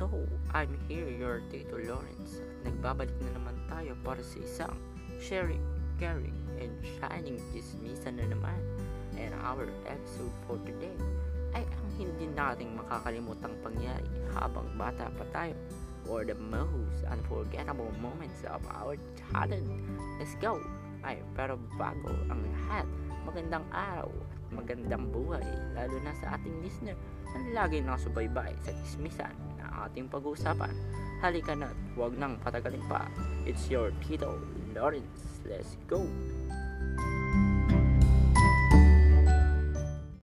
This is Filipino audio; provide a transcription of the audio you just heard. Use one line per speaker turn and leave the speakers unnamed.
I'm here, your Tito Lawrence. Nagbabalik na naman tayo para sa isang sharing, caring, and shining chismisan na naman. And our episode for today ay ang hindi nating makakalimutang pangyari habang bata pa tayo or the most unforgettable moments of our childhood. Let's go! Ay, pero bago ang lahat, magandang araw at magandang buhay lalo na sa ating listener na lagi nakasubaybay sa chismisan na ating pag-uusapan. Halika na, huwag nang patagalin pa. It's your Tito Lawrence. Let's go!